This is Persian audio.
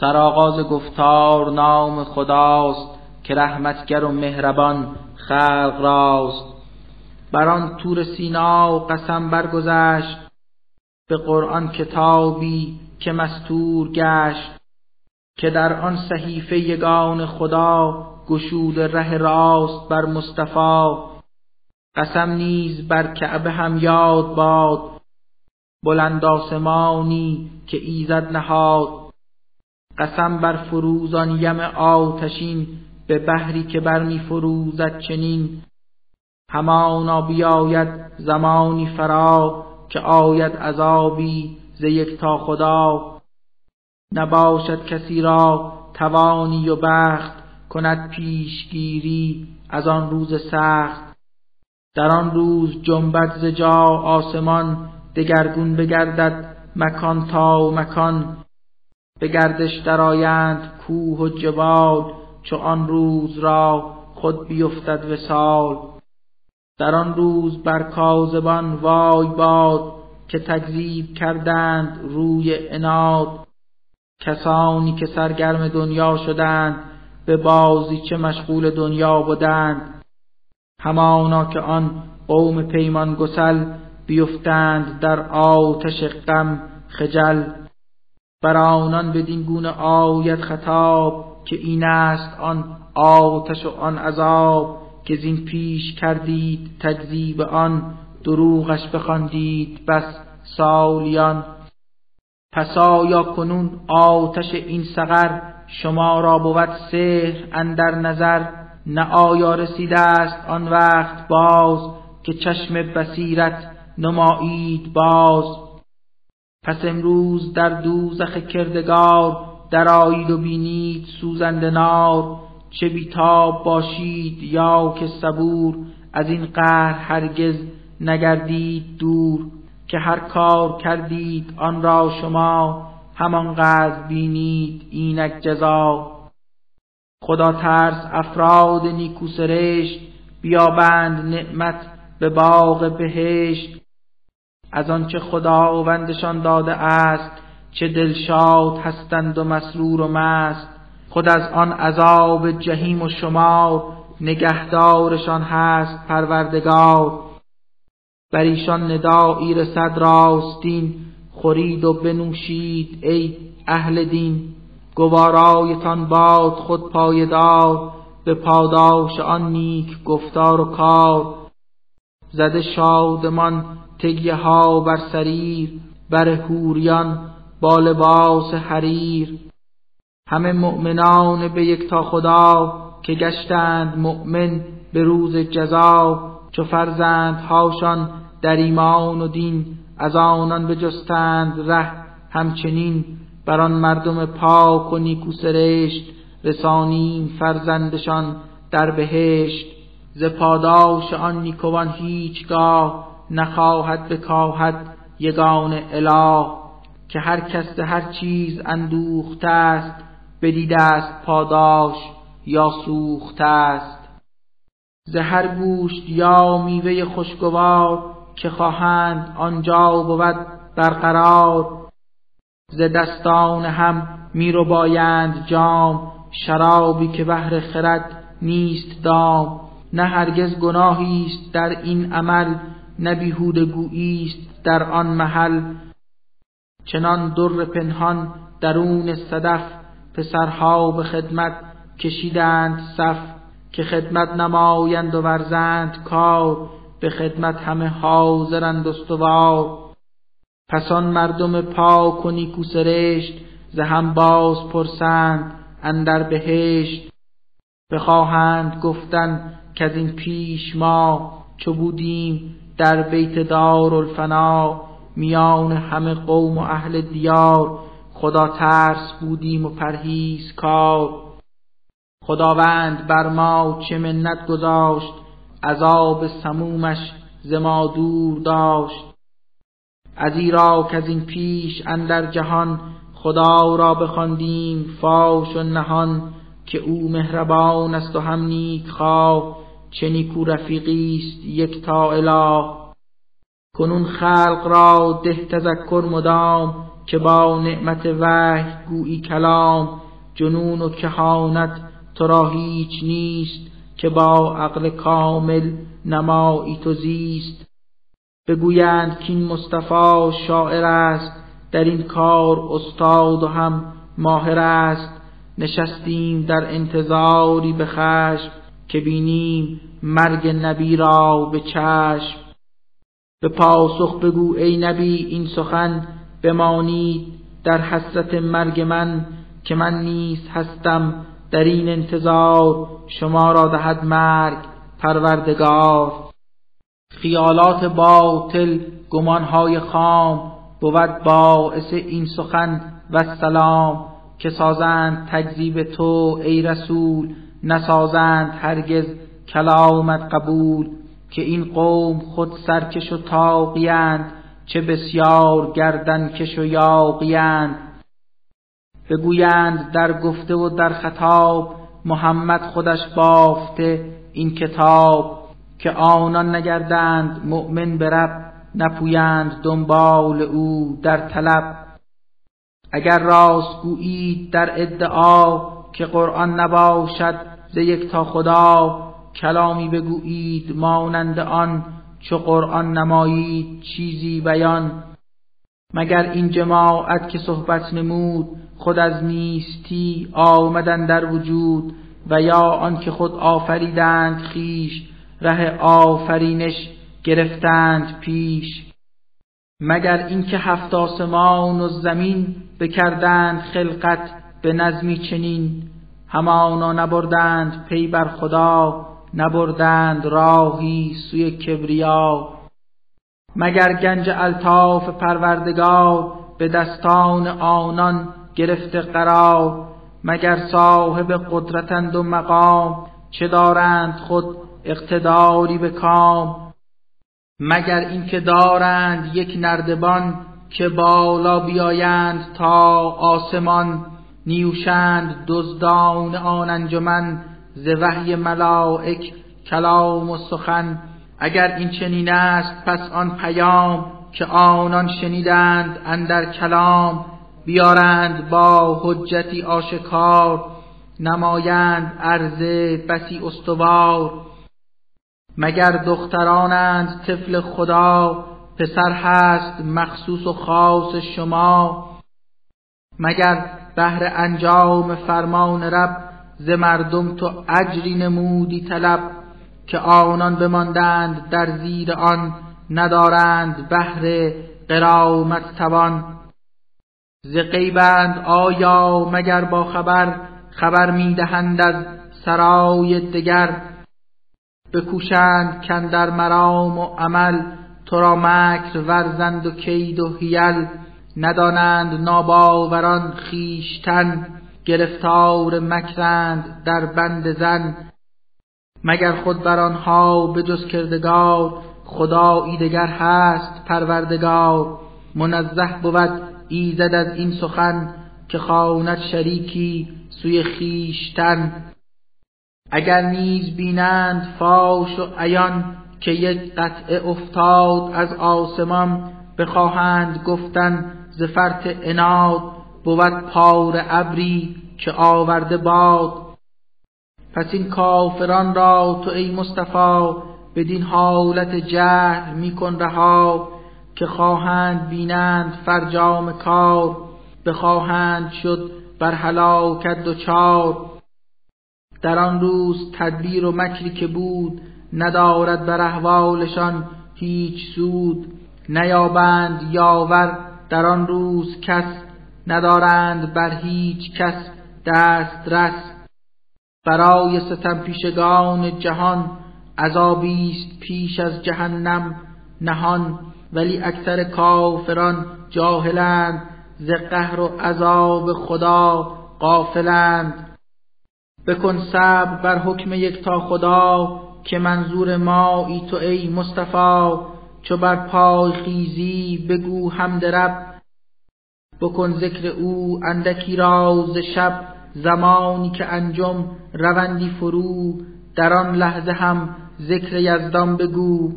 سرآغاز گفتار نام خداست که رحمتگر و مهربان خلق راست. بر آن تور سینا و قسم برگذشت به قرآن کتابی که مستور گشت که در آن صحیفه یگان خدا گشود ره راست بر مصطفی. قسم نیز بر کعبه هم یاد باد بلند آسمانی که ایزد نهاد. قسم بر فروزان یم آتشین به بحری که برمی فروزد چنین همانا بیاید زمانی فرا که آید عذابی ز تا خدا. نباشد کسی را توانی و بخت کند پیشگیری از آن روز سخت. در آن روز جنبد ز جا آسمان دگرگون بگردد مکان تا مکان. به گردش درآیند کوه و جبال چو آن روز را خود بیفتد وسال در آن روز بر کاذبان وای باد که تکذیب کردند روی اناد کسانی که سرگرم دنیا شدند به بازی چه مشغول دنیا بودند. همانا که آن قوم پیمان گسل بیفتند در آتش غم خجل. بر آنان بدین گونه آید خطاب که این است آن آتش و آن عذاب که زین پیش کردید تکذیب آن دروغش بخواندید بس سالیان. پس آیا کنون آتش این سقر شما را بود سحر اندر نظر؟ نه آیا رسیده است آن وقت باز که چشم بصیرت نمایید باز؟ پس امروز در دوزخ کردگار درآیید و بینید سوزنده نار چه بیتاب باشید یا که صبور از این قهر هرگز نگردید دور که هر کار کردید آن را شما همانقدر بینید اینک جزا. خدا ترس افراد نیکو سرشت بیابند نعمت به باغ بهشت. از آنچه خداوندشان داده است چه دلشاد هستند و مسرور و مست. خود از آن عذاب جهیم و شمار نگهدارشان هست پروردگار. بر ایشان ندایی رسد راستین خورید و بنوشید ای اهل دین. گوارایتان باد خود پایدار به پاداش آن نیک گفتار و کار. زده شادمان تگیه ها بر سریر بر هوریان با لباس حریر. همه مؤمنان به یک تا خدا که گشتند مؤمن به روز جزا چو هاشان در ایمان و دین از آنان بجستند ره. همچنین بر آن مردم پاک و نیکو سرشت رسانیم فرزندشان در بهشت. ز پاداش آن نیکوان هیچگاه نخواهد بکاهد یگان اله که هر کس هر چیز اندوخته است بدیده است پاداش یا سوخته است. ز هر گوشت یا میوه خوشگوار که خواهند آنجا بود برقرار. ز دستان هم میرو بایند جام شرابی که بهر خرد نیست دام. نه هرگز گناهی است در این عمل نه بیهوده است در آن محل. چنان در پنهان درون صدف پسرها به خدمت کشیدند صف که خدمت نمایند و ورزند کار به خدمت همه حاضرند استوار. پس آن مردم پاک و نیکو سرشت ز هم باز پرسند اندر بهشت. بخواهند گفتن که از این پیش ما چو بودیم در بیت دار الفنا میان همه قوم و اهل دیار خدا ترس بودیم و پرهیز کار. خداوند بر ما چه منت گذاشت عذاب سمومش ز ما دور داشت. از ایرا که از این پیش اندر جهان خدا را بخواندیم فاش و نهان که او مهربان است و هم نیک خواه چه نیکو رفیقی است یک تا اله. کنون خلق را ده تذکر مدام که با نعمت وحی گویی کلام. جنون و کهانت تو را هیچ نیست که با عقل کامل نمایی تو زیست. بگویند که این مصطفی شاعر است در این کار استاد و هم ماهر است. نشستیم در انتظاری به خشم که بینیم مرگ نبی را به چشم. به پاسخ بگو ای نبی این سخن بمانید در حسرت مرگ من که من نیست هستم در این انتظار. شما را دهد مرگ پروردگار. خیالات باطل گمانهای خام بود باعث این سخن و سلام که سازند تکذیب تو ای رسول. نسازند هرگز کلامت قبول که این قوم خود سرکش و تاقیند چه بسیار گردن کش و یاقیند بگویند در گفته و در خطاب محمد خودش بافته این کتاب که آنان نگردند مؤمن برب نپویند دنبال او در طلب. اگر راست گویید در ادعا که قرآن نباشد ز یک تا خدا کلامی بگویید مانند آن چو قرآن نمایید چیزی بیان. مگر این جماعت که صحبت نمود خود از نیستی آمدن در وجود و یا آنکه خود آفریدند خیش ره آفرینش گرفتند پیش؟ مگر اینکه هفت آسمان و زمین بکردند خلقت به نظمی چنین؟ همانا نبردند پی بر خدا نبردند راهی سوی کبریا. مگر گنج الطاف پروردگار به دستان آنان گرفته قرار؟ مگر صاحب قدرتند و مقام چه دارند خود اقتداری به کام؟ مگر اینکه دارند یک نردبان که بالا بیایند تا آسمان؟ نیوشند دزدان آن انجمن ز وحی ملائک کلام و سخن. اگر این چنین است پس آن پیام که آنان شنیدند اندر کلام بیارند با حجتی آشکار. نمایند عرضه بسی استوار. مگر دخترانند طفل خدا پسر هست مخصوص و خاص شما. مگر بهر انجام فرمان رب ز مردم تو اجری نمودی طلب که آنان بماندند در زیر آن ندارند بهر قرامت توان. ز غیبند آیا مگر با خبر خبر می‌دهند از سرای دگر. بکوشند در مرام و عمل تو را مکر ورزند و کید و حیل. ندانند ناباوران خیشتن گرفتار مکرند در بند زن. مگر خود بر آنها به جز کردگار خدایی دگر هست پروردگار. منزه بود ایزد از این سخن که خواند شریکی سوی خیشتن اگر نیز بینند فاش و عیان که یک قطعه افتاد از آسمان بخواهند گفتن ز فرط اناد بود پار ابری که آورده باد. پس این کافران را تو ای مصطفی بدین حالت جهل میکن رها که خواهند بینند فرجام کار. بخواهند شد بر هلاکت دچار. در آن روز تدبیر و مکری که بود ندارد بر احوالشان هیچ سود. نیابند یاور در آن روز کس ندارند بر هیچ کس دست رس برای ستم پیشگان جهان عذابیست پیش از جهنم نهان ولی اکثر کافران جاهلند ز قهر و عذاب خدا غافلند. بکن صبر بر حکم یک تا خدا که منظور ما ای تو ای مصطفی. چو بر پای خیزی بگو حمد رب. بکن ذکر او اندکی راز شب. زمانی که انجم روندی فرو در آن لحظه هم ذکر یزدان بگو.